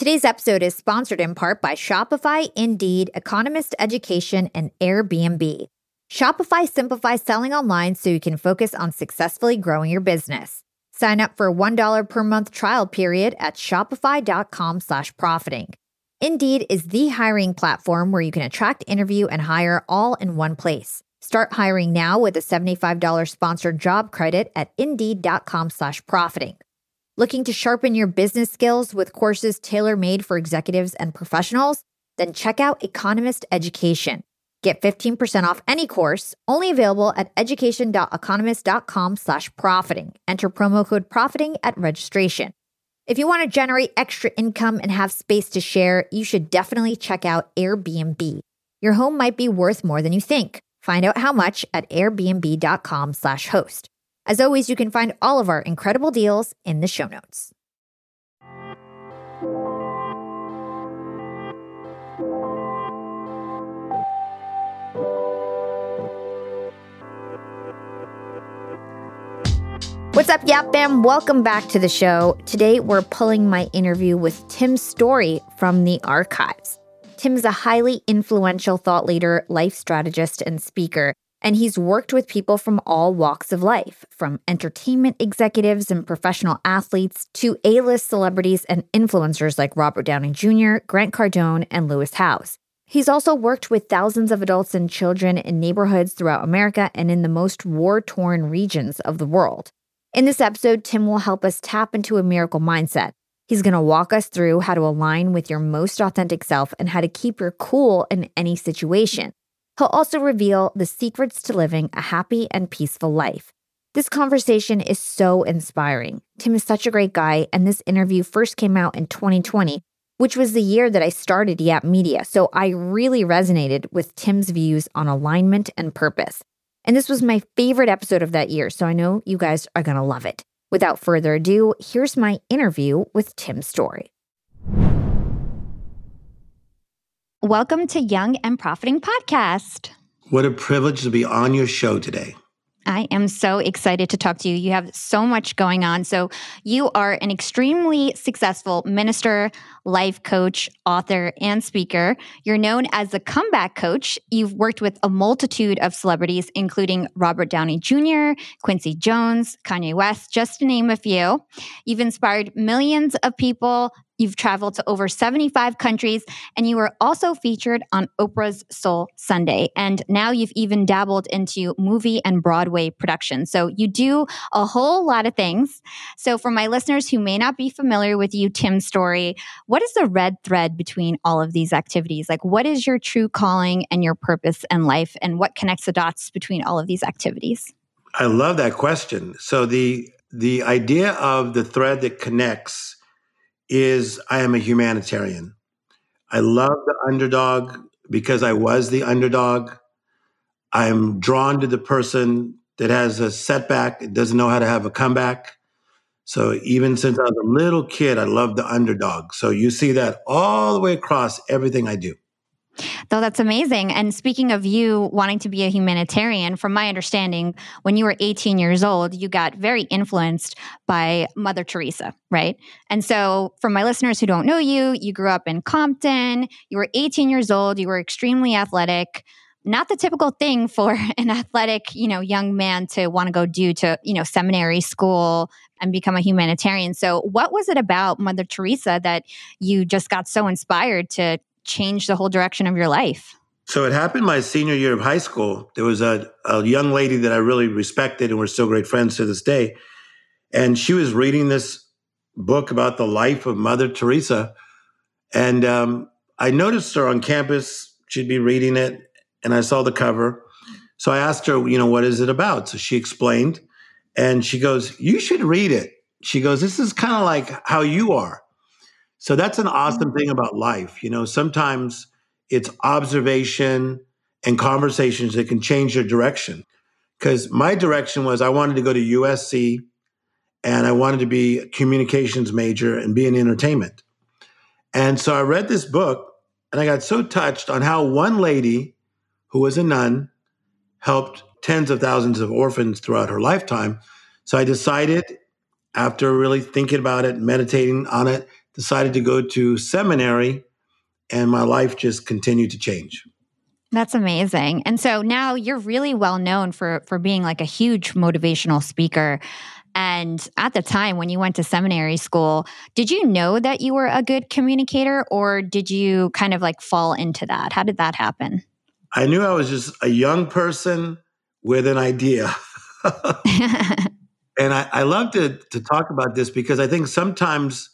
Today's episode is sponsored in part by Shopify, Indeed, Economist Education, and Airbnb. Shopify simplifies selling online so you can focus on successfully growing your business. Sign up for a $1 per month trial period at shopify.com slash profiting. Indeed is the hiring platform where you can attract, interview, and hire all in one place. Start hiring now with a $75 sponsored job credit at indeed.com slash profiting. Looking to sharpen your business skills with courses tailor made for executives and professionals? Then check out Economist Education. Get 15% off any course, only available at education.economist.com slash profiting. Enter promo code profiting at registration. If you want to generate extra income and have space to share, you should definitely check out Airbnb. Your home might be worth more than you think. Find out how much at airbnb.com slash host. As always, you can find all of our incredible deals in the show notes. What's up, Yap Fam? Welcome back to the show. Today, we're pulling my interview with Tim Storey from the archives. Tim is a highly influential thought leader, life strategist, and speaker and he's worked with people from all walks of life, from entertainment executives and professional athletes to A list celebrities and influencers like Robert Downey Jr., Grant Cardone, and Lewis Howes. He's also worked with thousands of adults and children in neighborhoods throughout America and in the most war torn regions of the world. In this episode, Tim will help us tap into a miracle mindset. He's going to walk us through how to align with your most authentic self and how to keep your cool in any situation. He'll also reveal the secrets to living a happy and peaceful life. This conversation is so inspiring. Tim is such a great guy, and this interview first came out in 2020, which was the year that I started Yap Media. So I really resonated with Tim's views on alignment and purpose. And this was my favorite episode of that year, so I know you guys are going to love it. Without further ado, here's my interview with Tim Storey. Welcome to Young and Profiting Podcast. What a privilege to be on your show today. I am so excited to talk to you. You have so much going on. So, you are an extremely successful minister, life coach, author, and speaker. You're known as the comeback coach. You've worked with a multitude of celebrities, including Robert Downey Jr., Quincy Jones, Kanye West, just to name a few. You've inspired millions of people You've traveled to over 75 countries, and you were also featured on Oprah's Soul Sunday. And now you've even dabbled into movie and Broadway productions. So you do a whole lot of things. So, for my listeners who may not be familiar with you, Tim's Storey, what is the red thread between all of these activities? Like, what is your true calling and your purpose in life, and what connects the dots between all of these activities? I love that question. So, the the idea of the thread that connects is I am a humanitarian. I love the underdog because I was the underdog. I'm drawn to the person that has a setback, doesn't know how to have a comeback. So even since I was a little kid, I love the underdog. So you see that all the way across everything I do. Though that's amazing. And speaking of you wanting to be a humanitarian, from my understanding, when you were 18 years old, you got very influenced by Mother Teresa, right? And so, for my listeners who don't know you, you grew up in Compton, you were 18 years old, you were extremely athletic not the typical thing for an athletic you know young man to want to go do to you know seminary school and become a humanitarian so what was it about mother teresa that you just got so inspired to change the whole direction of your life? So it happened my senior year of high school. There was a, a young lady that I really respected, and we're still great friends to this day. And she was reading this book about the life of Mother Teresa. And um, I noticed her on campus. She'd be reading it, and I saw the cover. So I asked her, you know, what is it about? So she explained, and she goes, You should read it. She goes, This is kind of like how you are. So that's an awesome mm-hmm. thing about life. You know, sometimes it's observation and conversations that can change your direction. Because my direction was I wanted to go to USC and I wanted to be a communications major and be in entertainment. And so I read this book and I got so touched on how one lady who was a nun helped tens of thousands of orphans throughout her lifetime. So I decided, after really thinking about it, meditating on it, decided to go to seminary, and my life just continued to change. That's amazing. And so now you're really well known for for being like a huge motivational speaker. And at the time when you went to seminary school, did you know that you were a good communicator or did you kind of like fall into that? How did that happen? I knew I was just a young person with an idea. and I, I love to, to talk about this because I think sometimes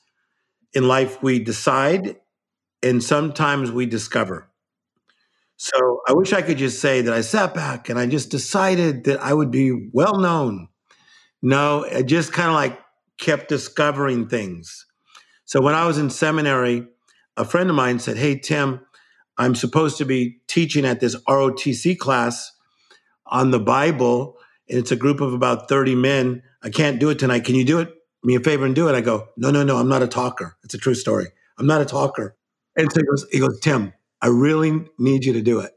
in life we decide and sometimes we discover. So I wish I could just say that I sat back and I just decided that I would be well known. No, I just kind of like kept discovering things. So when I was in seminary, a friend of mine said, Hey, Tim, I'm supposed to be teaching at this ROTC class on the Bible. And it's a group of about 30 men. I can't do it tonight. Can you do it? Me a favor and do it. I go, No, no, no, I'm not a talker. It's a true story. I'm not a talker. And so he goes, he goes, Tim, I really need you to do it.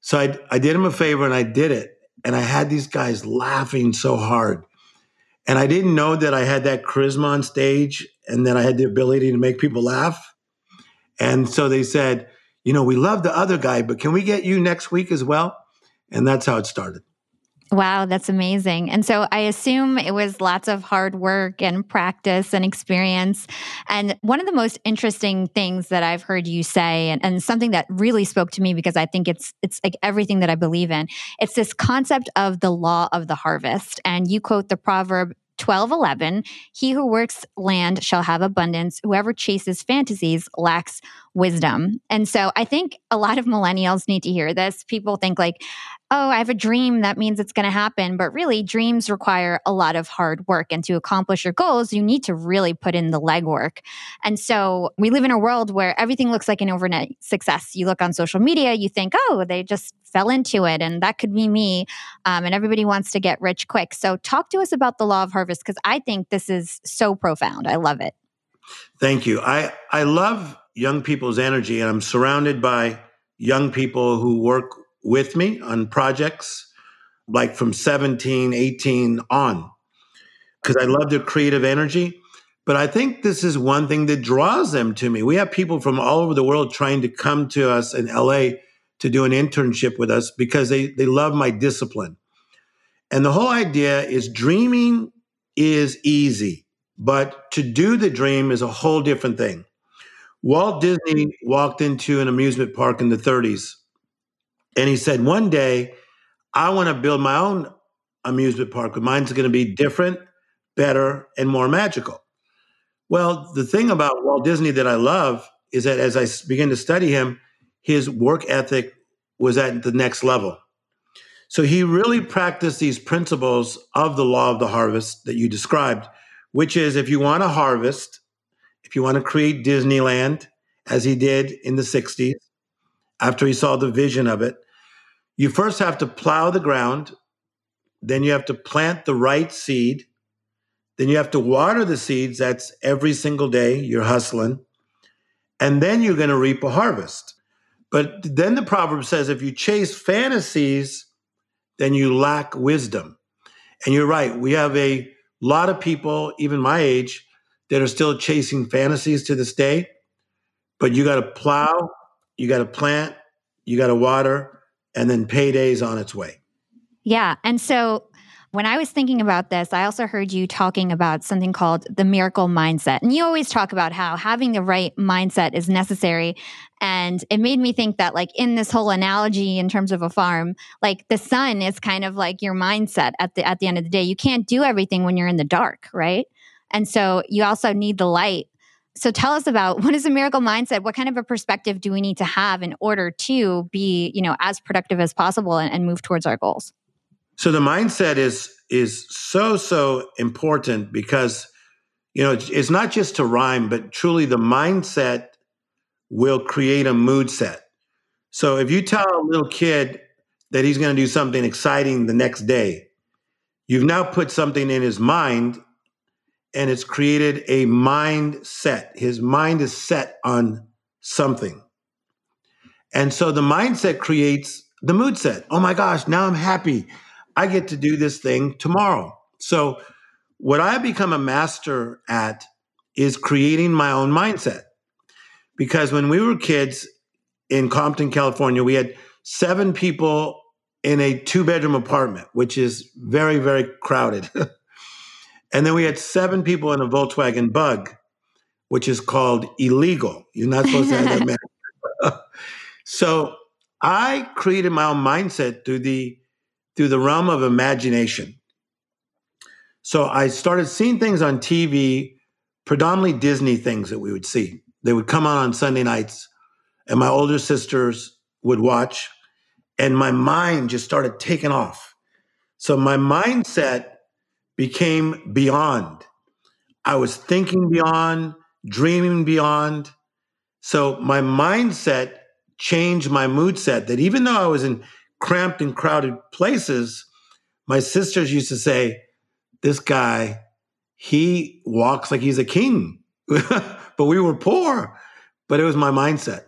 So I, I did him a favor and I did it. And I had these guys laughing so hard. And I didn't know that I had that charisma on stage and that I had the ability to make people laugh. And so they said, you know, we love the other guy, but can we get you next week as well? And that's how it started. Wow, that's amazing. And so I assume it was lots of hard work and practice and experience. And one of the most interesting things that I've heard you say, and, and, something that really spoke to me because I think it's it's like everything that I believe in, it's this concept of the law of the harvest. And you quote the proverb 12 11 he who works land shall have abundance whoever chases fantasies lacks wisdom and so i think a lot of millennials need to hear this people think like oh, I have a dream, that means it's going to happen. But really, dreams require a lot of hard work. And to accomplish your goals, you need to really put in the legwork. And so we live in a world where everything looks like an overnight success. You look on social media, you think, oh, they just fell into it, and that could be me. Um, and everybody wants to get rich quick. So talk to us about the law of harvest, because I think this is so profound. I love it. Thank you. I, I love young people's energy, and I'm surrounded by young people who work with me on projects like from 17, 18 on, because I love their creative energy. But I think this is one thing that draws them to me. We have people from all over the world trying to come to us in LA to do an internship with us because they, they love my discipline. And the whole idea is dreaming is easy, but to do the dream is a whole different thing. Walt Disney walked into an amusement park in the 30s and he said, one day, I want to build my own amusement park, but mine's going to be different, better, and more magical. Well, the thing about Walt Disney that I love is that as I began to study him, his work ethic was at the next level. So he really practiced these principles of the law of the harvest that you described, which is if you want to harvest, if you want to create Disneyland, as he did in the 60s, after he saw the vision of it, you first have to plow the ground, then you have to plant the right seed, then you have to water the seeds. That's every single day you're hustling. And then you're going to reap a harvest. But then the proverb says if you chase fantasies, then you lack wisdom. And you're right. We have a lot of people, even my age, that are still chasing fantasies to this day. But you got to plow, you got to plant, you got to water, and then payday's on its way. Yeah. And so when I was thinking about this, I also heard you talking about something called the miracle mindset. And you always talk about how having the right mindset is necessary. And it made me think that, like, in this whole analogy in terms of a farm, like the sun is kind of like your mindset at the at the end of the day. You can't do everything when you're in the dark, right? And so you also need the light so tell us about what is a miracle mindset? What kind of a perspective do we need to have in order to be, you know, as productive as possible and, and move towards our goals? So the mindset is is so so important because you know it's, not just to rhyme, but truly the mindset will create a mood set. So if you tell a little kid that he's going to do something exciting the next day, you've now put something in his mind and it's created a mindset. His mind is set on something. And so the mindset creates the mood set. Oh my gosh, now I'm happy. I get to do this thing tomorrow. So, what I become a master at is creating my own mindset. Because when we were kids in Compton, California, we had seven people in a two bedroom apartment, which is very, very crowded. and then we had seven people in a Volkswagen bug, which is called illegal. You're not supposed to have that. so I created my own mindset through the through the realm of imagination. So I started seeing things on TV, predominantly Disney things that we would see. They would come on on Sunday nights, and my older sisters would watch, and my mind just started taking off. So my mindset became beyond. I was thinking beyond, dreaming beyond. So my mindset changed my mood set that even though I was in cramped and crowded places, my sisters used to say, This guy, he walks like he's a king. but we were poor, but it was my mindset.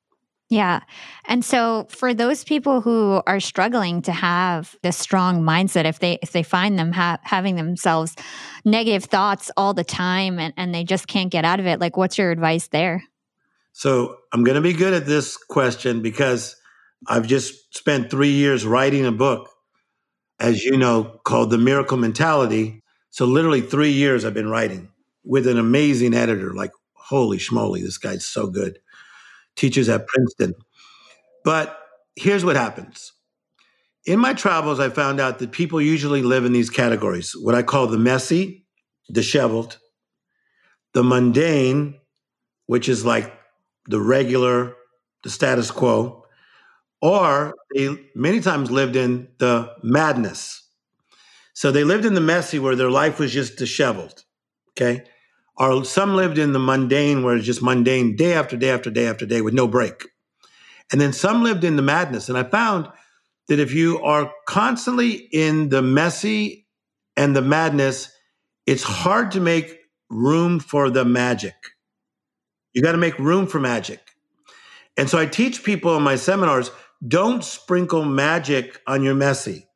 Yeah. And so for those people who are struggling to have this strong mindset if they if they find them ha- having themselves negative thoughts all the time and, and they just can't get out of it like what's your advice there? So I'm going to be good at this question because I've just spent three years writing a book, as you know, called The Miracle Mentality. So literally three years I've been writing with an amazing editor. Like, holy schmoly, this guy's so good. Teaches at Princeton. But here's what happens. In my travels, I found out that people usually live in these categories what I call the messy, disheveled, the mundane, which is like the regular, the status quo, or they many times lived in the madness. So they lived in the messy where their life was just disheveled. Okay. Or some lived in the mundane where it's just mundane day after day after day after day with no break. And then some lived in the madness. And I found that if you are constantly in the messy and the madness, it's hard to make room for the magic. You got to make room for magic. And so I teach people in my seminars don't sprinkle magic on your messy.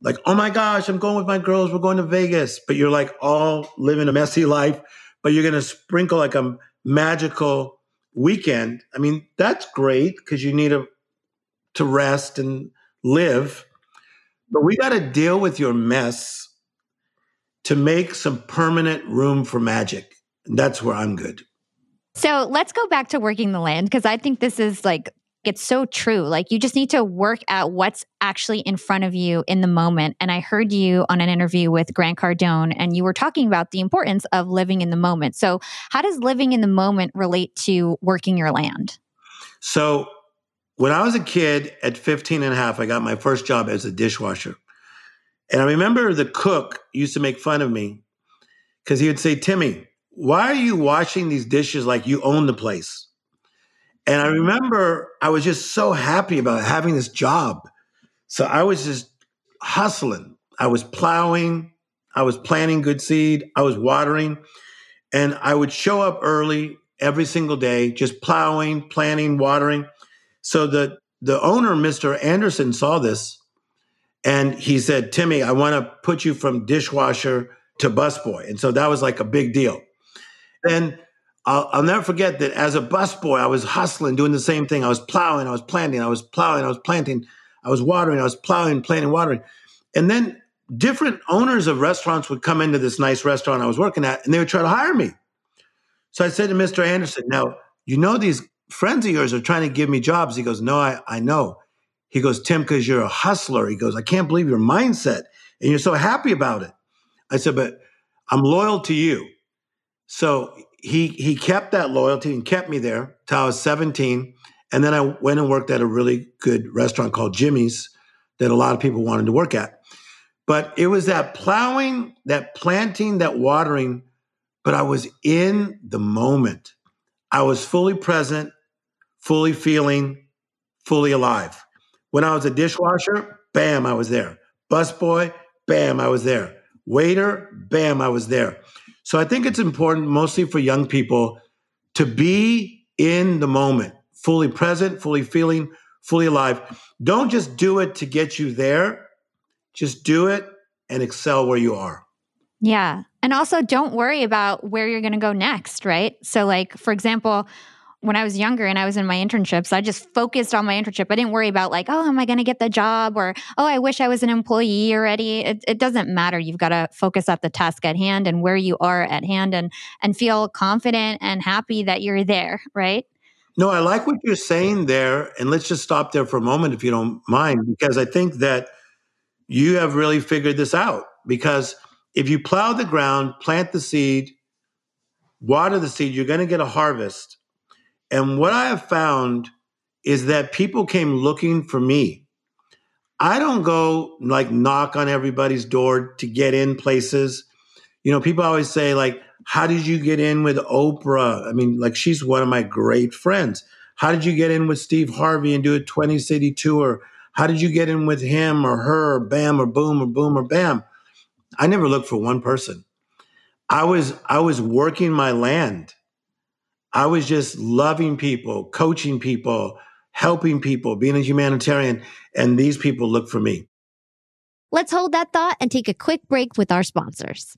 Like, oh my gosh, I'm going with my girls, we're going to Vegas. But you're like all living a messy life, but you're going to sprinkle like a magical weekend. I mean, that's great because you need a, to rest and live. But we got to deal with your mess to make some permanent room for magic. And that's where I'm good. So let's go back to working the land because I think this is like, it's so true. Like, you just need to work at what's actually in front of you in the moment. And I heard you on an interview with Grant Cardone, and you were talking about the importance of living in the moment. So, how does living in the moment relate to working your land? So, when I was a kid at 15 and a half, I got my first job as a dishwasher. And I remember the cook used to make fun of me because he would say, Timmy, why are you washing these dishes like you own the place? And I remember I was just so happy about having this job. So I was just hustling. I was plowing, I was planting good seed, I was watering, and I would show up early every single day, just plowing, planting, watering. So the the owner, Mr. Anderson, saw this and he said, Timmy, I want to put you from dishwasher to busboy. And so that was like a big deal. And I'll, I'll, never forget that as a busboy, I was hustling, doing the same thing. I was plowing, I was planting, I was plowing, I was planting, I was watering, I was plowing, planting, watering. And then different owners of restaurants would come into this nice restaurant I was working at and they would try to hire me. So I said to Mr. Anderson, Now, you know, these friends of yours are trying to give me jobs. He goes, No, I, I know. He goes, Tim, because you're a hustler. He goes, I can't believe your mindset and you're so happy about it. I said, But I'm loyal to you. So he he kept that loyalty and kept me there till I was 17. And then I went and worked at a really good restaurant called Jimmy's that a lot of people wanted to work at. But it was that plowing, that planting, that watering, but I was in the moment. I was fully present, fully feeling, fully alive. When I was a dishwasher, bam, I was there. Busboy, bam, I was there. Waiter, bam, I was there. So I think it's important, mostly for young people, to be in the moment, fully present, fully feeling, fully alive. Don't just do it to get you there, just do it and excel where you are. Yeah. And also, don't worry about where you're going to go next, right? So, like, for example, when I was younger and I was in my internships, I just focused on my internship. I didn't worry about, like, oh, am I going to get the job? Or, oh, I wish I was an employee already. It, it doesn't matter. You've got to focus at the task at hand and where you are at hand and, and feel confident and happy that you're there, right? No, I like what you're saying there. And let's just stop there for a moment, if you don't mind, because I think that you have really figured this out. Because if you plow the ground, plant the seed, water the seed, you're going to get a harvest. And what I have found is that people came looking for me. I don't go like knock on everybody's door to get in places. You know, people always say, like, how did you get in with Oprah? I mean, like, she's one of my great friends. How did you get in with Steve Harvey and do a 20 city tour? How did you get in with him or her or bam or boom or boom or bam? I never looked for one person. I was I was working my land. I was just loving people, coaching people, helping people, being a humanitarian, and these people look for me. Let's hold that thought and take a quick break with our sponsors.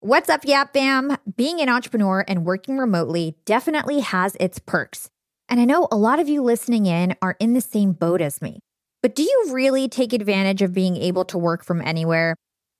What's up, Yap Fam? Being an entrepreneur and working remotely definitely has its perks. And I know a lot of you listening in are in the same boat as me. But do you really take advantage of being able to work from anywhere?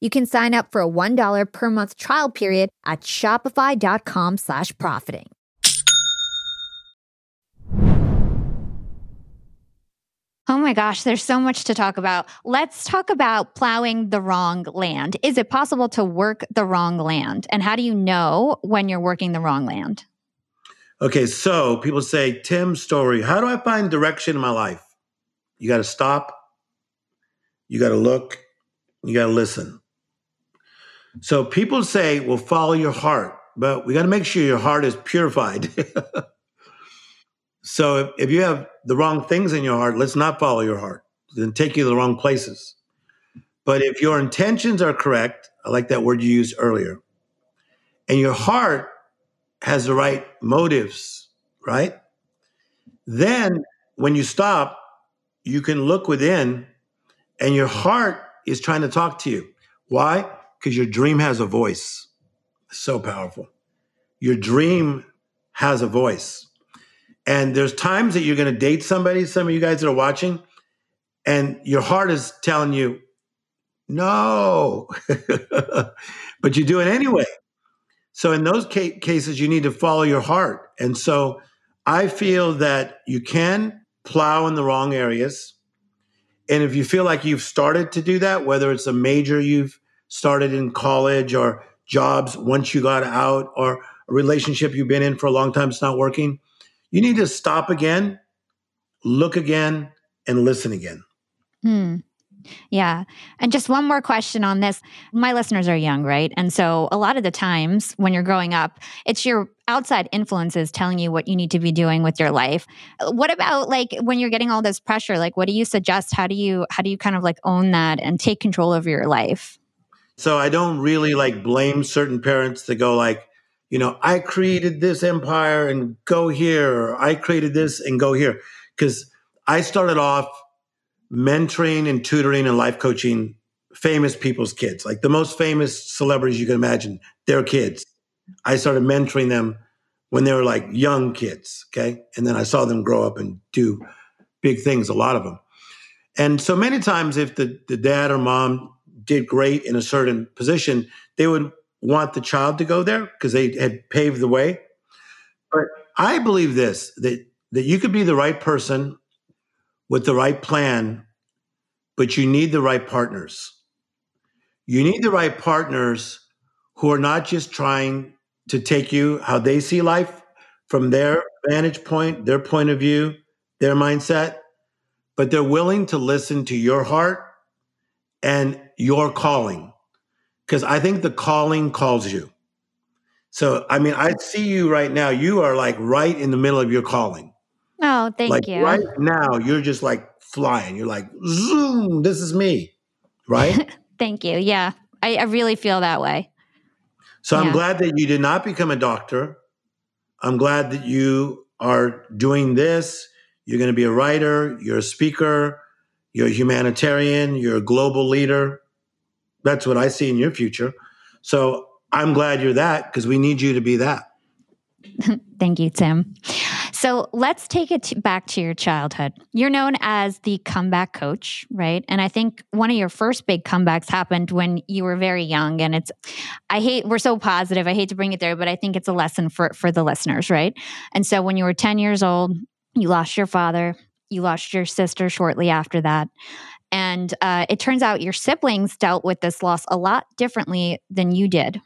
You can sign up for a $1 per month trial period at shopify.com slash profiting. Oh my gosh, there's so much to talk about. Let's talk about plowing the wrong land. Is it possible to work the wrong land? And how do you know when you're working the wrong land? Okay, so people say, Tim Storey, how do I find direction in my life? You got to stop, you got to look, you got to listen. So people say, well, follow your heart, but we got to make sure your heart is purified. so if, if, you have the wrong things in your heart, let's not follow your heart, then take you to the wrong places. But if your intentions are correct, I like that word you used earlier, and your heart has the right motives, right? Then when you stop, you can look within and your heart is trying to talk to you. Why? Because your dream has a voice. So powerful. Your dream has a voice. And there's times that you're going to date somebody, some of you guys that are watching, and your heart is telling you, no, but you do it anyway. So in those ca- cases, you need to follow your heart. And so I feel that you can plow in the wrong areas. And if you feel like you've started to do that, whether it's a major you've started in college or jobs once you got out or a relationship you've been in for a long time, it's not working, you need to stop again, look again, and listen again. Hmm. Yeah. And just one more question on this. My listeners are young, right? And so a lot of the times when you're growing up, it's your outside influences telling you what you need to be doing with your life. What about like when you're getting all this pressure? Like what do you suggest? How do you how do you kind of like own that and take control of your life? So I don't really like blame certain parents that go like, you know, I created this empire and go here, or I created this and go here. Cause I started off mentoring and tutoring and life coaching famous people's kids, like the most famous celebrities you can imagine, their kids. I started mentoring them when they were like young kids. Okay. And then I saw them grow up and do big things, a lot of them. And so many times, if the, the dad or mom did great in a certain position, they would want the child to go there because they had paved the way. But I believe this that, that you could be the right person with the right plan, but you need the right partners. You need the right partners who are not just trying to take you how they see life from their vantage point, their point of view, their mindset, but they're willing to listen to your heart and your calling. Because I think the calling calls you. So, I mean, I see you right now. You are like right in the middle of your calling. Oh, thank like you. Right now, you're just like flying. You're like, zoom, this is me. Right? thank you. Yeah. I, I, really feel that way. So yeah. I'm glad that you did not become a doctor. I'm glad that you are doing this. You're going to be a writer, you're a speaker, you're a humanitarian, you're a global leader. That's what I see in your future. So I'm glad you're that because we need you to be that. Thank you, Tim. So let's take it back to your childhood. You're known as the comeback coach, right? And I think one of your first big comebacks happened when you were very young. And it's, I hate, we're so positive. I hate to bring it there, but I think it's a lesson for, for the listeners, right? And so when you were 10 years old, you lost your father, you lost your sister shortly after that. And uh, it turns out your siblings dealt with this loss a lot differently than you did,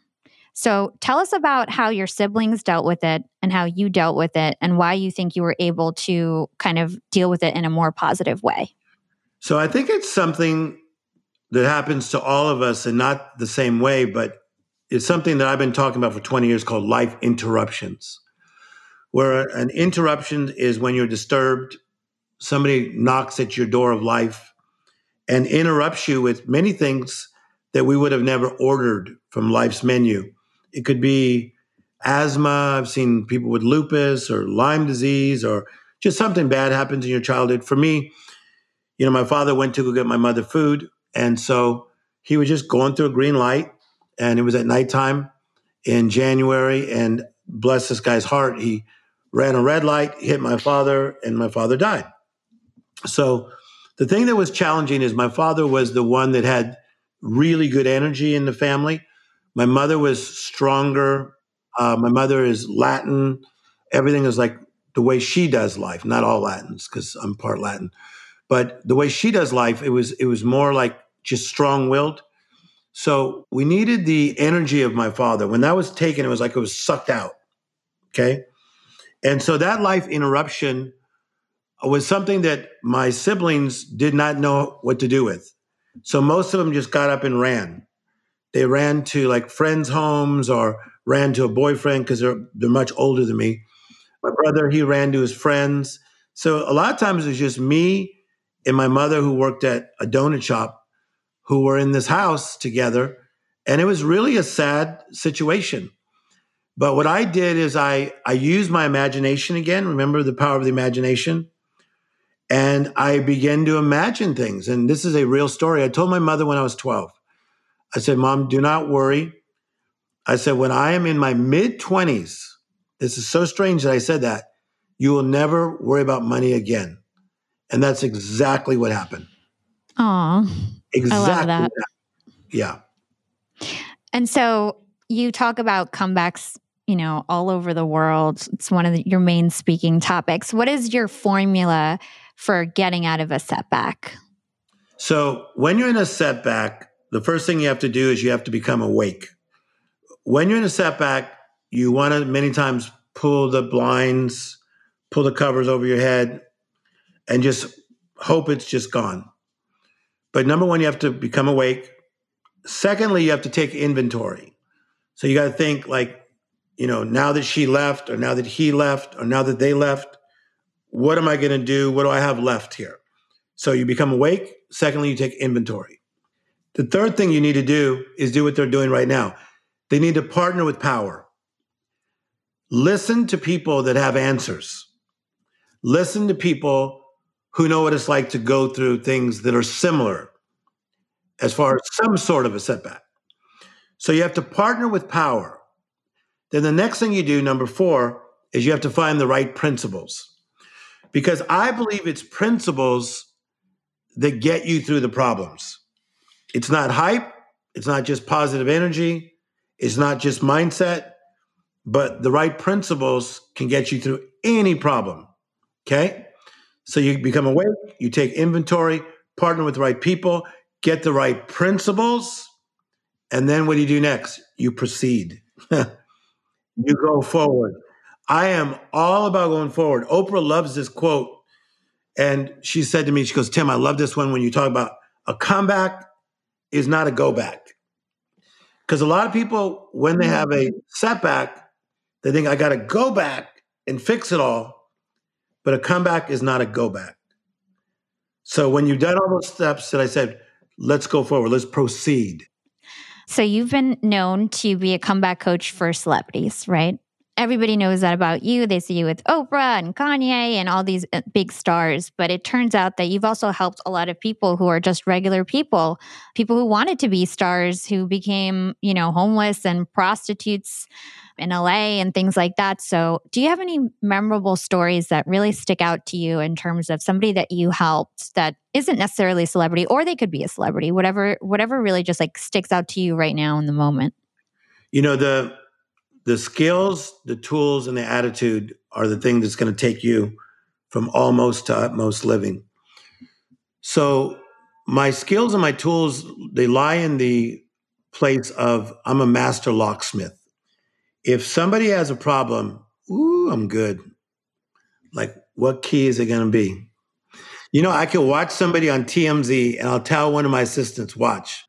so tell us about how your siblings dealt with it and how you dealt with it and why you think you were able to kind of deal with it in a more positive way. So I think it's something that happens to all of us and not the same way, but it's something that I've been talking about for 20 years called life interruptions. Where an interruption is when you're disturbed, somebody knocks at your door of life and interrupts you with many things that we would have never ordered from life's menu. It could be asthma. I've seen people with lupus or Lyme disease or just something bad happens in your childhood. For me, you know, my father went to go get my mother food. And so he was just going through a green light and it was at nighttime in January. And bless this guy's heart, he ran a red light, hit my father, and my father died. So the thing that was challenging is my father was the one that had really good energy in the family. My mother was stronger. Uh, my mother is Latin. Everything is like the way she does life, not all Latins, because I'm part Latin. But the way she does life, it was it was more like just strong willed. So we needed the energy of my father. When that was taken, it was like it was sucked out. Okay. And so that life interruption was something that my siblings did not know what to do with. So most of them just got up and ran. They ran to like friends' homes or ran to a boyfriend because they're they're much older than me. My brother, he ran to his friends. So a lot of times it was just me and my mother who worked at a donut shop who were in this house together. And it was really a sad situation. But what I did is I I used my imagination again. Remember the power of the imagination? And I began to imagine things. And this is a real story. I told my mother when I was 12. I said, Mom, do not worry. I said, when I am in my mid 20s, this is so strange that I said that, you will never worry about money again. And that's exactly what happened. Aw. Exactly. I love that. Yeah. And so you talk about comebacks, you know, all over the world. It's one of the, your main speaking topics. What is your formula for getting out of a setback? So, when you're in a setback, the first thing you have to do is you have to become awake. When you're in a setback, you want to many times pull the blinds, pull the covers over your head, and just hope it's just gone. But number one, you have to become awake. Secondly, you have to take inventory. So you got to think like, you know, now that she left, or now that he left, or now that they left, what am I going to do? What do I have left here? So you become awake. Secondly, you take inventory. The third thing you need to do is do what they're doing right now. They need to partner with power. Listen to people that have answers. Listen to people who know what it's like to go through things that are similar as far as some sort of a setback. So you have to partner with power. Then the next thing you do, number four, is you have to find the right principles. Because I believe it's principles that get you through the problems. It's not hype, it's not just positive energy, it's not just mindset, but the right principles can get you through any problem. Okay? So you become awake, you take inventory, partner with the right people, get the right principles, and then what do you do next? You proceed. you go forward. I am all about going forward. Oprah loves this quote. And she said to me, she goes, Tim, I love this one when you talk about a comeback is not a go back. Because a lot of people, when they have a mm-hmm. setback, they think I got to go back and fix it all. But a comeback is not a go back. So when you've done all those steps that I said, let's go forward, let's proceed. So you've been known to be a comeback coach for celebrities, right? Everybody knows that about you. They see you with Oprah and Kanye and all these uh, big stars. But it turns out that you've also helped a lot of people who are just regular people, people who wanted to be stars, who became, you know, homeless and prostitutes in LA and things like that. So, do you have any memorable stories that really stick out to you in terms of somebody that you helped that isn't necessarily a celebrity or they could be a celebrity, whatever whatever really just like sticks out to you right now in the moment? You know, the the skills, the tools and the attitude are the thing that's going to take you from almost to utmost living. So, my skills and my tools they lie in the place of I'm a master locksmith if somebody has a problem, ooh, I'm good. Like, what key is it going to be? You know, I can watch somebody on TMZ and I'll tell one of my assistants, watch.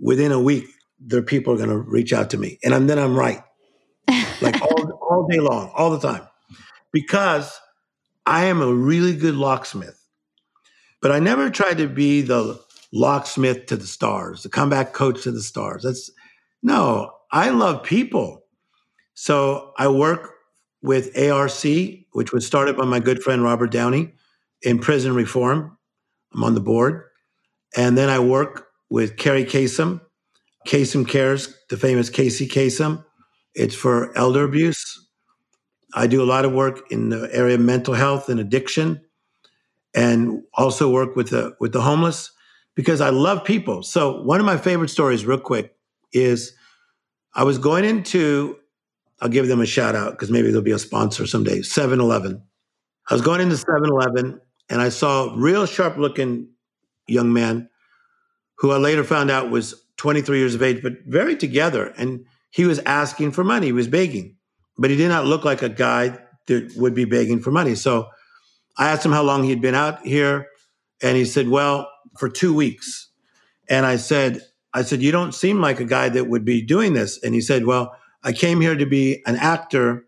Within a week, their people are going to reach out to me. And then I'm right. Like all, all day long, all the time. Because I am a really good locksmith. But I never tried to be the locksmith to the stars, the comeback coach to the stars. That's no, I love people. So I work with ARC, which was started by my good friend Robert Downey in prison reform. I'm on the board. And then I work with Kerri Kasem, Kasem Cares, the famous Casey Kasem. It's for elder abuse. I do a lot of work in the area of mental health and addiction, and also work with the with the homeless because I love people. So one of my favorite stories, real quick, is I was going into I'll give them a shout out because maybe they'll be a sponsor someday. 7 Eleven. I was going into 7 Eleven and I saw a real sharp looking young man who I later found out was 23 years of age, but very together. And he was asking for money, he was begging, but he did not look like a guy that would be begging for money. So I asked him how long he'd been out here, and he said, Well, for two weeks. And I said, I said, You don't seem like a guy that would be doing this. And he said, Well, I came here to be an actor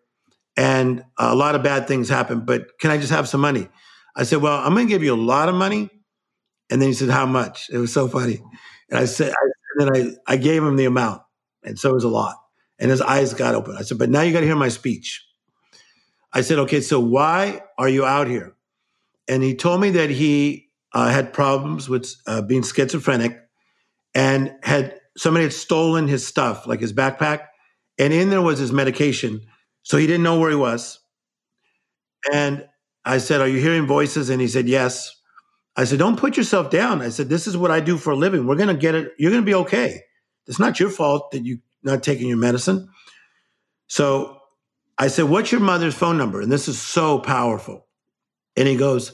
and a lot of bad things happened, but can I just have some money? I said, Well, I'm going to give you a lot of money. And then he said, How much? It was so funny. And I said, I, then I, I gave him the amount. And so it was a lot. And his eyes got open. I said, But now you got to hear my speech. I said, Okay, so why are you out here? And he told me that he uh, had problems with uh, being schizophrenic and had somebody had stolen his stuff, like his backpack. And in there was his medication. So he didn't know where he was. And I said, Are you hearing voices? And he said, Yes. I said, Don't put yourself down. I said, This is what I do for a living. We're going to get it. You're going to be okay. It's not your fault that you're not taking your medicine. So I said, What's your mother's phone number? And this is so powerful. And he goes,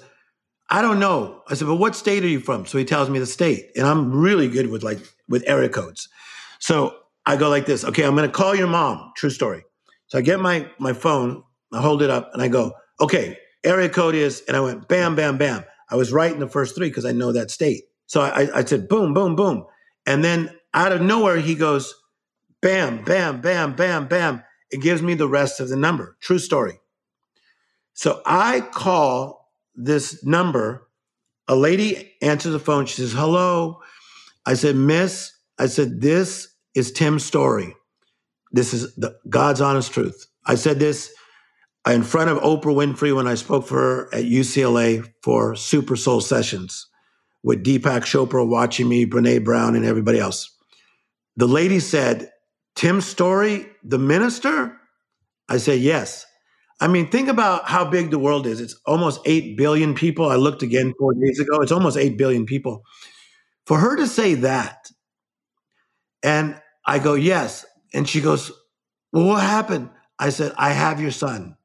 I don't know. I said, But what state are you from? So he tells me the state. And I'm really good with like with area codes. So I go like this. Okay, I'm to call your mom. True story. So I get my my phone, I hold it up, and I go, okay, area code is, and I went bam, bam, bam. I was right in the first three because I know that state. So I, I said boom, boom, boom, and then out of nowhere he goes, bam, bam, bam, bam, bam. It gives me the rest of the number. True story. So I call this number. A lady answers the phone. She says, hello. I said, Miss, I said, this is Tim Storey. This is the God's honest truth. I said this in front of Oprah Winfrey when I spoke for her at UCLA for Super Soul Sessions with Deepak Chopra watching me, Brene Brown, and everybody else. The lady said, Tim Storey, the minister? I said, yes. I mean, think about how big the world is. It's almost 8 billion people. I looked again four days ago. It's almost 8 billion people. For her to say that, and I go, yes. And she goes, Well, what happened? I said, I have your son.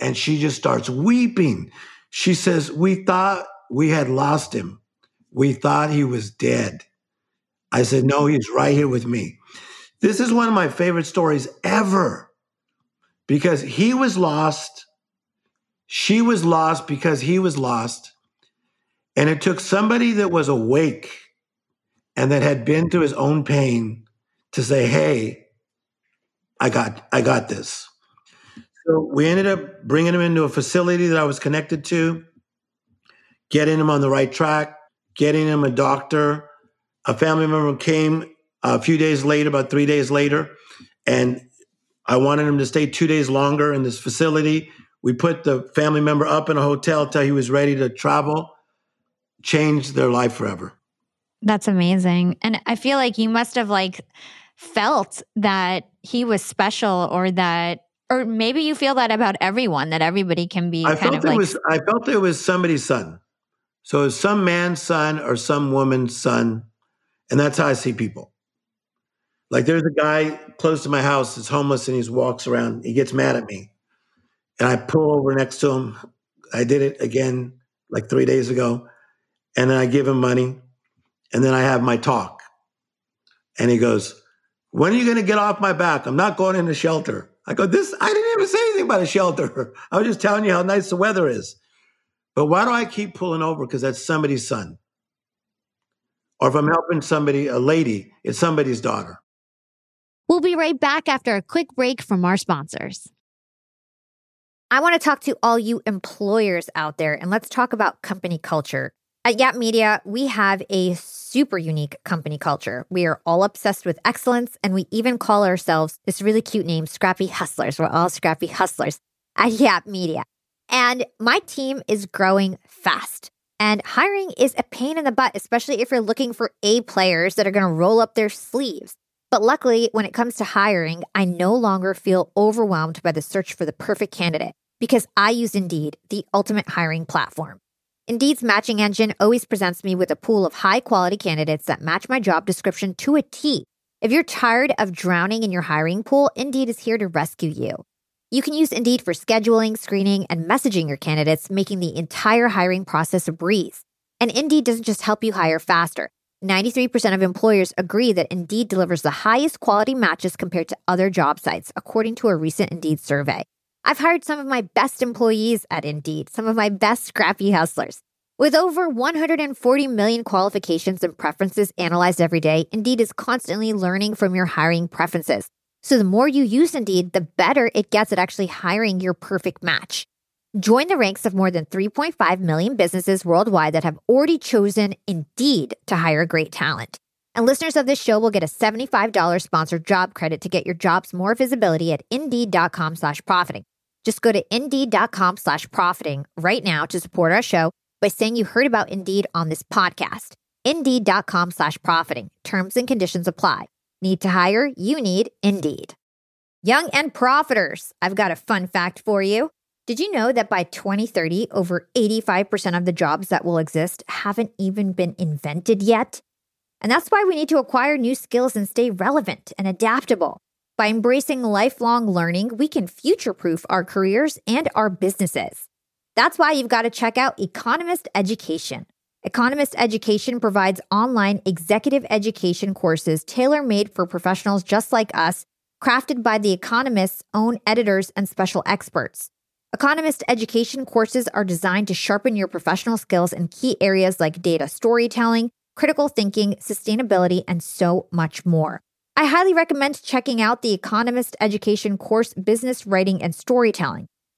And she just starts weeping. She says, We thought we had lost him. We thought he was dead. I said, No, he's right here with me. This is one of my favorite stories ever because he was lost. She was lost because he was lost. And it took somebody that was awake and that had been through his own pain to say, Hey, I got I got this. So we ended up bringing him into a facility that I was connected to, getting him on the right track, getting him a doctor. A family member came a few days later, about three days later, and I wanted him to stay two days longer in this facility. We put the family member up in a hotel until he was ready to travel, changed their life forever. That's amazing. And I feel like you must have like felt that he was special or that or maybe you feel that about everyone that everybody can be I felt it like was I felt it was somebody's son. So some man's son or some woman's son. And that's how I see people. Like there's a guy close to my house that's homeless and he walks around. He gets mad at me. And I pull over next to him. I did it again like three days ago. And then I give him money. And then I have my talk. And he goes, when are you going to get off my back? I'm not going in into shelter. I go, this, I didn't even say anything about a shelter. I was just telling you how nice the weather is. But why do I keep pulling over? Because that's somebody's son. Or if I'm helping somebody, a lady, it's somebody's daughter. We'll be right back after a quick break from our sponsors. I want to talk to all you employers out there and let's talk about company culture. At Yap Media, we have a super unique company culture. We are all obsessed with excellence, and we even call ourselves this really cute name, Scrappy Hustlers. We're all Scrappy Hustlers at Yap Media. And my team is growing fast. And hiring is a pain in the butt, especially if you're looking for A players that are going to roll up their sleeves. But luckily, when it comes to hiring, I no longer feel overwhelmed by the search for the perfect candidate because I use Indeed, the ultimate hiring platform. Indeed's matching engine always presents me with a pool of high quality candidates that match my job description to a T. If you're tired of drowning in your hiring pool, Indeed is here to rescue you. You can use Indeed for scheduling, screening, and messaging your candidates, making the entire hiring process a breeze. And Indeed doesn't just help you hire faster. 93% of employers agree that Indeed delivers the highest quality matches compared to other job sites, according to a recent Indeed survey. I've hired some of my best employees at Indeed, some of my best scrappy hustlers. With over 140 million qualifications and preferences analyzed every day, Indeed is constantly learning from your hiring preferences. So the more you use Indeed, the better it gets at actually hiring your perfect match. Join the ranks of more than 3.5 million businesses worldwide that have already chosen Indeed to hire great talent. And listeners of this show will get a $75 sponsored job credit to get your jobs more visibility at indeed.com slash profiting. Just go to indeed.com slash profiting right now to support our show by saying you heard about Indeed on this podcast. Indeed.com slash profiting. Terms and conditions apply. Need to hire? You need Indeed. Young and profiters, I've got a fun fact for you. Did you know that by 2030, over 85% of the jobs that will exist haven't even been invented yet? And that's why we need to acquire new skills and stay relevant and adaptable. By embracing lifelong learning, we can future proof our careers and our businesses. That's why you've got to check out Economist Education. Economist Education provides online executive education courses tailor made for professionals just like us, crafted by The Economist's own editors and special experts. Economist education courses are designed to sharpen your professional skills in key areas like data storytelling, critical thinking, sustainability, and so much more. I highly recommend checking out the Economist Education course, Business Writing and Storytelling.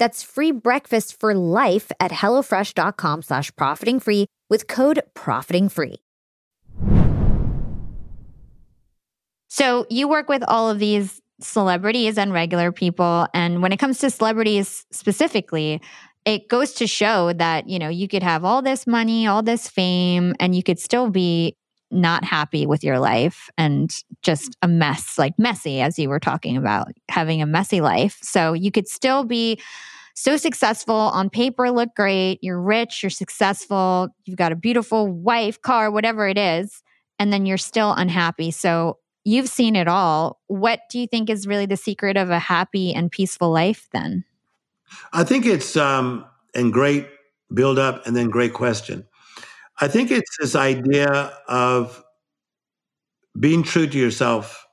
That's free breakfast for life at HelloFresh.com slash profiting free with code profiting free. So you work with all of these celebrities and regular people. And when it comes to celebrities specifically, it goes to show that, you know, you could have all this money, all this fame, and you could still be not happy with your life and just a mess, like messy, as you were talking about, having a messy life. So you could still be so successful on paper, look great. You're rich, you're successful, you've got a beautiful wife, car, whatever it is. And then you're still unhappy. So you've seen it all. What do you think is really the secret of a happy and peaceful life then? I think it's um and great build up and then great question. I think it's this idea of being true to yourself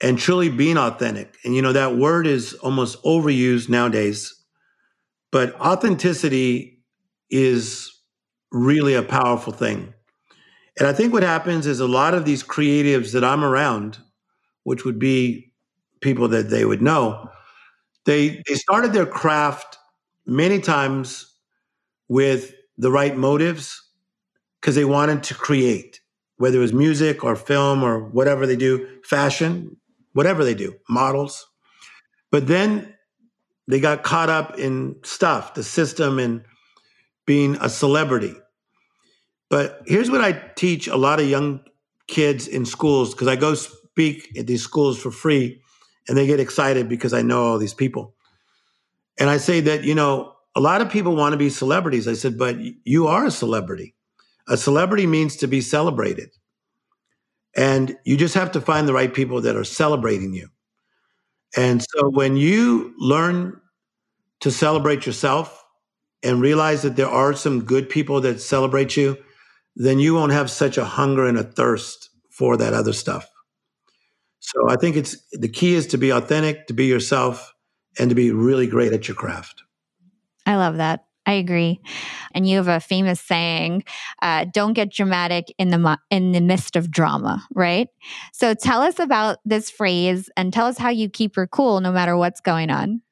and truly being authentic. And you know, that word is almost overused nowadays, but authenticity is really a powerful thing. And I think what happens is a lot of these creatives that I'm around, which would be people that they would know, they they started their craft many times with the right motives because they wanted to create, whether it was music or film or whatever they do, fashion, whatever they do, models. But then they got caught up in stuff, the system, and being a celebrity. But here's what I teach a lot of young kids in schools because I go speak at these schools for free and they get excited because I know all these people. And I say that, you know, a lot of people want to be celebrities. I said, but you are a celebrity. A celebrity means to be celebrated. And you just have to find the right people that are celebrating you. And so when you learn to celebrate yourself and realize that there are some good people that celebrate you, then you won't have such a hunger and a thirst for that other stuff. So I think it's the key is to be authentic, to be yourself, and to be really great at your craft. I love that. I agree. And you have a famous saying, uh, "Don't get dramatic in the in the midst of drama." Right. So tell us about this phrase and tell us how you keep her cool no matter what's going on.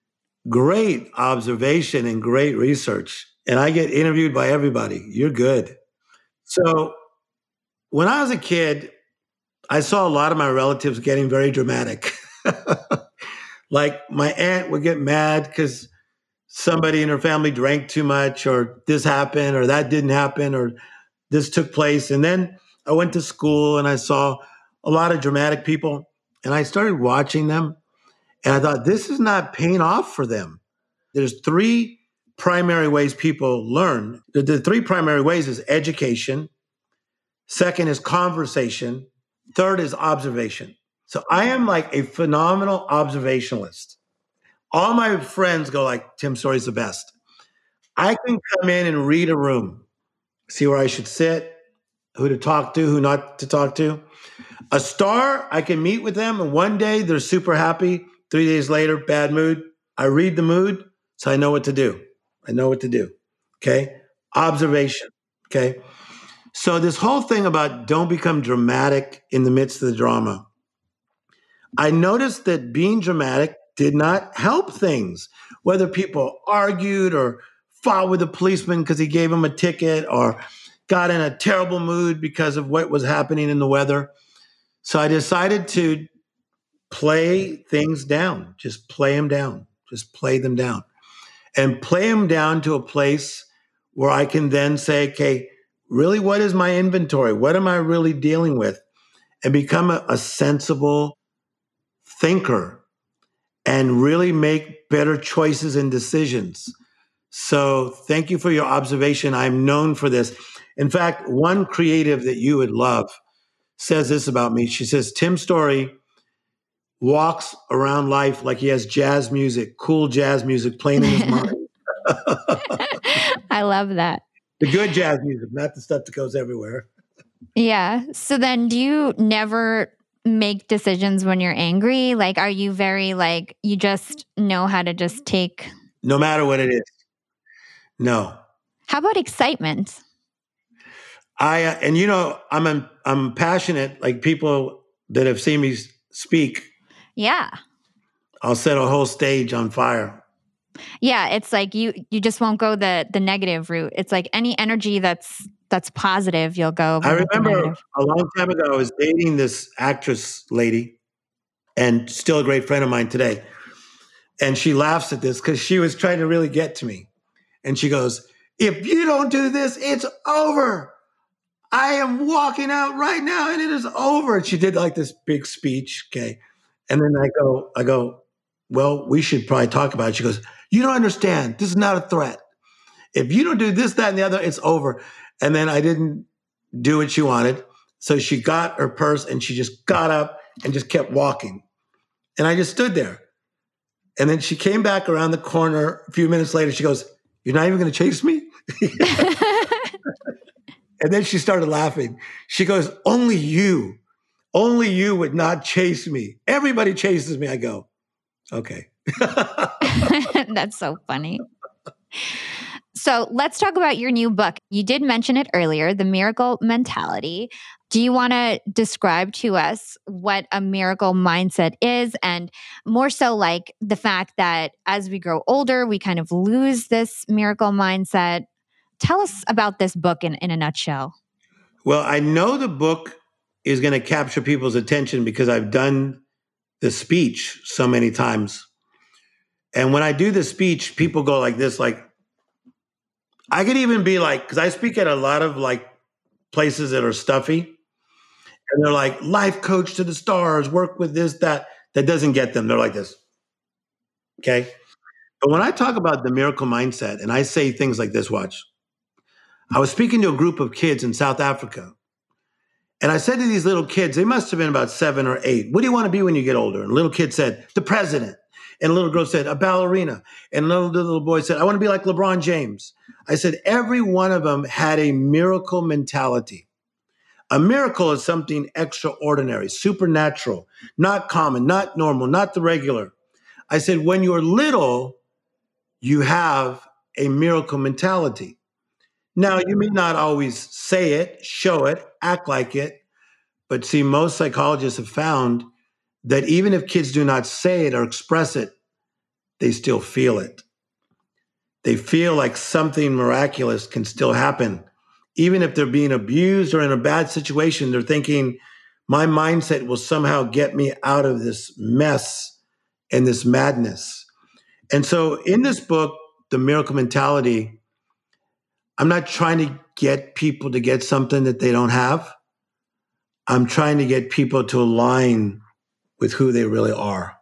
Great observation and great research. And I get interviewed by everybody. You're good. So when I was a kid, I saw a lot of my relatives getting very dramatic. like my aunt would get mad because somebody in her family drank too much, or this happened, or that didn't happen, or this took place. And then I went to school and I saw a lot of dramatic people, and I started watching them. And I thought, this is not paying off for them. There's three primary ways people learn. The, the three primary ways is education, second is conversation, third is observation. So I am like a phenomenal observationalist all my friends go like, Tim Storey's the best. I can come in and read a room, see where I should sit, who to talk to, who not to talk to. A star, I can meet with them, and one day they're super happy. Three days later, bad mood. I read the mood, so I know what to do. I know what to do. Okay. Observation. Okay. So, this whole thing about don't become dramatic in the midst of the drama, I noticed that being dramatic did not help things. Whether people argued or fought with a policeman because he gave them a ticket or got in a terrible mood because of what was happening in the weather. So I decided to play things down, just play them down, just play them down, and play them down to a place where I can then say, okay, really, what is my inventory? What am I really dealing with? And become a, a sensible thinker and really make better choices and decisions. So, thank you for your observation. I'm known for this. In fact, one creative that you would love says this about me. She says, Tim Storey walks around life like he has jazz music, cool jazz music playing in his mind. I love that. The good jazz music, not the stuff that goes everywhere. Yeah. So then do you never make decisions when you're angry? Like, are you very like you just know how to just take? No matter what it is. No. How about excitement? I uh, and you know I'm a, I'm passionate. Like people that have seen me speak. Yeah. I'll set a whole stage on fire. Yeah, it's like you you just won't go the the negative route. It's like any energy that's that's positive, you'll go. I remember a long time ago, I was dating this actress lady, and still a great friend of mine today. And she laughs at this because she was trying to really get to me. And she goes, If you don't do this, it's over. I am walking out right now and it is over. And she did like this big speech. Okay. And then I go, I go, well, we should probably talk about it. She goes, You don't understand. This is not a threat. If you don't do this, that, and the other, it's over. And then I didn't do what she wanted. So she got her purse and she just got up and just kept walking. And I just stood there. And then she came back around the corner a few minutes later. She goes, You're not even going to chase me? and then she started laughing. She goes, Only you, only you would not chase me. Everybody chases me. I go, Okay. That's so funny. So let's talk about your new book. You did mention it earlier, The Miracle Mentality. Do you want to describe to us what a miracle mindset is? And more so, like the fact that as we grow older, we kind of lose this miracle mindset. Tell us about this book in, in a nutshell. Well, I know the book is going to capture people's attention because I've done the speech so many times. And when I do the speech, people go like this, like, I could even be like, because I speak at a lot of like places that are stuffy and they're like life coach to the stars, work with this, that. That doesn't get them. They're like this. Okay. But when I talk about the miracle mindset and I say things like this, watch. I was speaking to a group of kids in South Africa. And I said to these little kids, they must have been about seven or eight, what do you want to be when you get older? And little kid said, the president. And a little girl said, a ballerina. And another little boy said, I want to be like LeBron James. I said, every one of them had a miracle mentality. A miracle is something extraordinary, supernatural, not common, not normal, not the regular. I said, when you're little, you have a miracle mentality. Now, you may not always say it, show it, act like it, but see, most psychologists have found that even if kids do not say it or express it, they still feel it. They feel like something miraculous can still happen even if they're being abused or in a bad situation, they're thinking, my mindset will somehow get me out of this mess and this madness. And so in this book, The Miracle Mentality, I'm not trying to get people to get something that they don't have. I'm trying to get people to align with who they really are.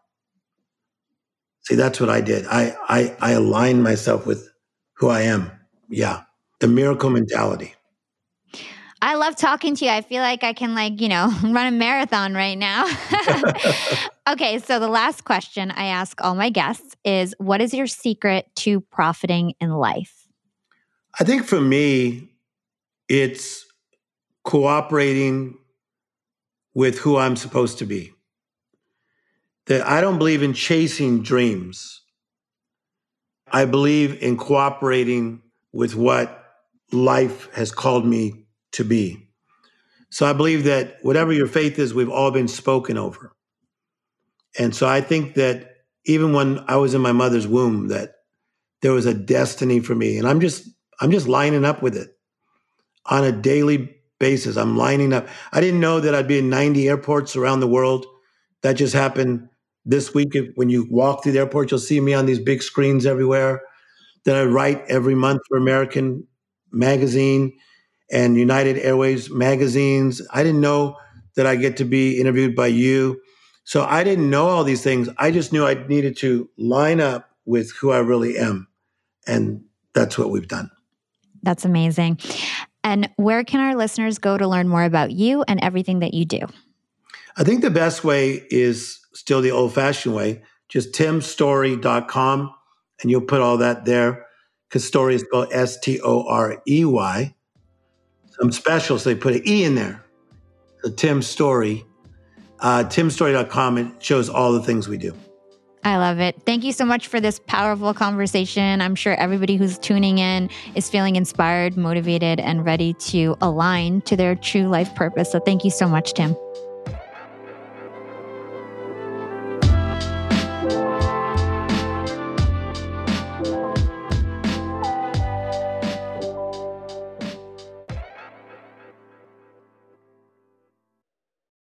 See, that's what I did. I I, I aligned myself with who I am. Yeah, the miracle mentality. I love talking to you. I feel like I can like, you know, run a marathon right now. okay, so the last question I ask all my guests is what is your secret to profiting in life? I think for me it's cooperating with who I'm supposed to be. That I don't believe in chasing dreams. I believe in cooperating with what life has called me to be. So I believe that whatever your faith is, we've all been spoken over. And so I think that even when I was in my mother's womb, that there was a destiny for me. And I'm just, I'm just lining up with it on a daily basis. I'm lining up. I didn't know that I'd be in 90 airports around the world. That just happened this week. When you walk through the airport, you'll see me on these big screens everywhere. That I write every month for American Magazine and United Airways magazines. I didn't know that I get to be interviewed by you. So I didn't know all these things. I just knew I needed to line up with who I really am. And that's what we've done. That's amazing. And where can our listeners go to learn more about you and everything that you do? I think the best way is still the old fashioned way, just timstorey.com, and you'll put all that there because story is spelled S T O R E Y some special, so they put an E in there. The Tim Storey. Uh, timstorey.com, it shows all the things we do. I love it. Thank you so much for this powerful conversation. I'm sure everybody who's tuning in is feeling inspired, motivated, and ready to align to their true life purpose. So thank you so much, Tim.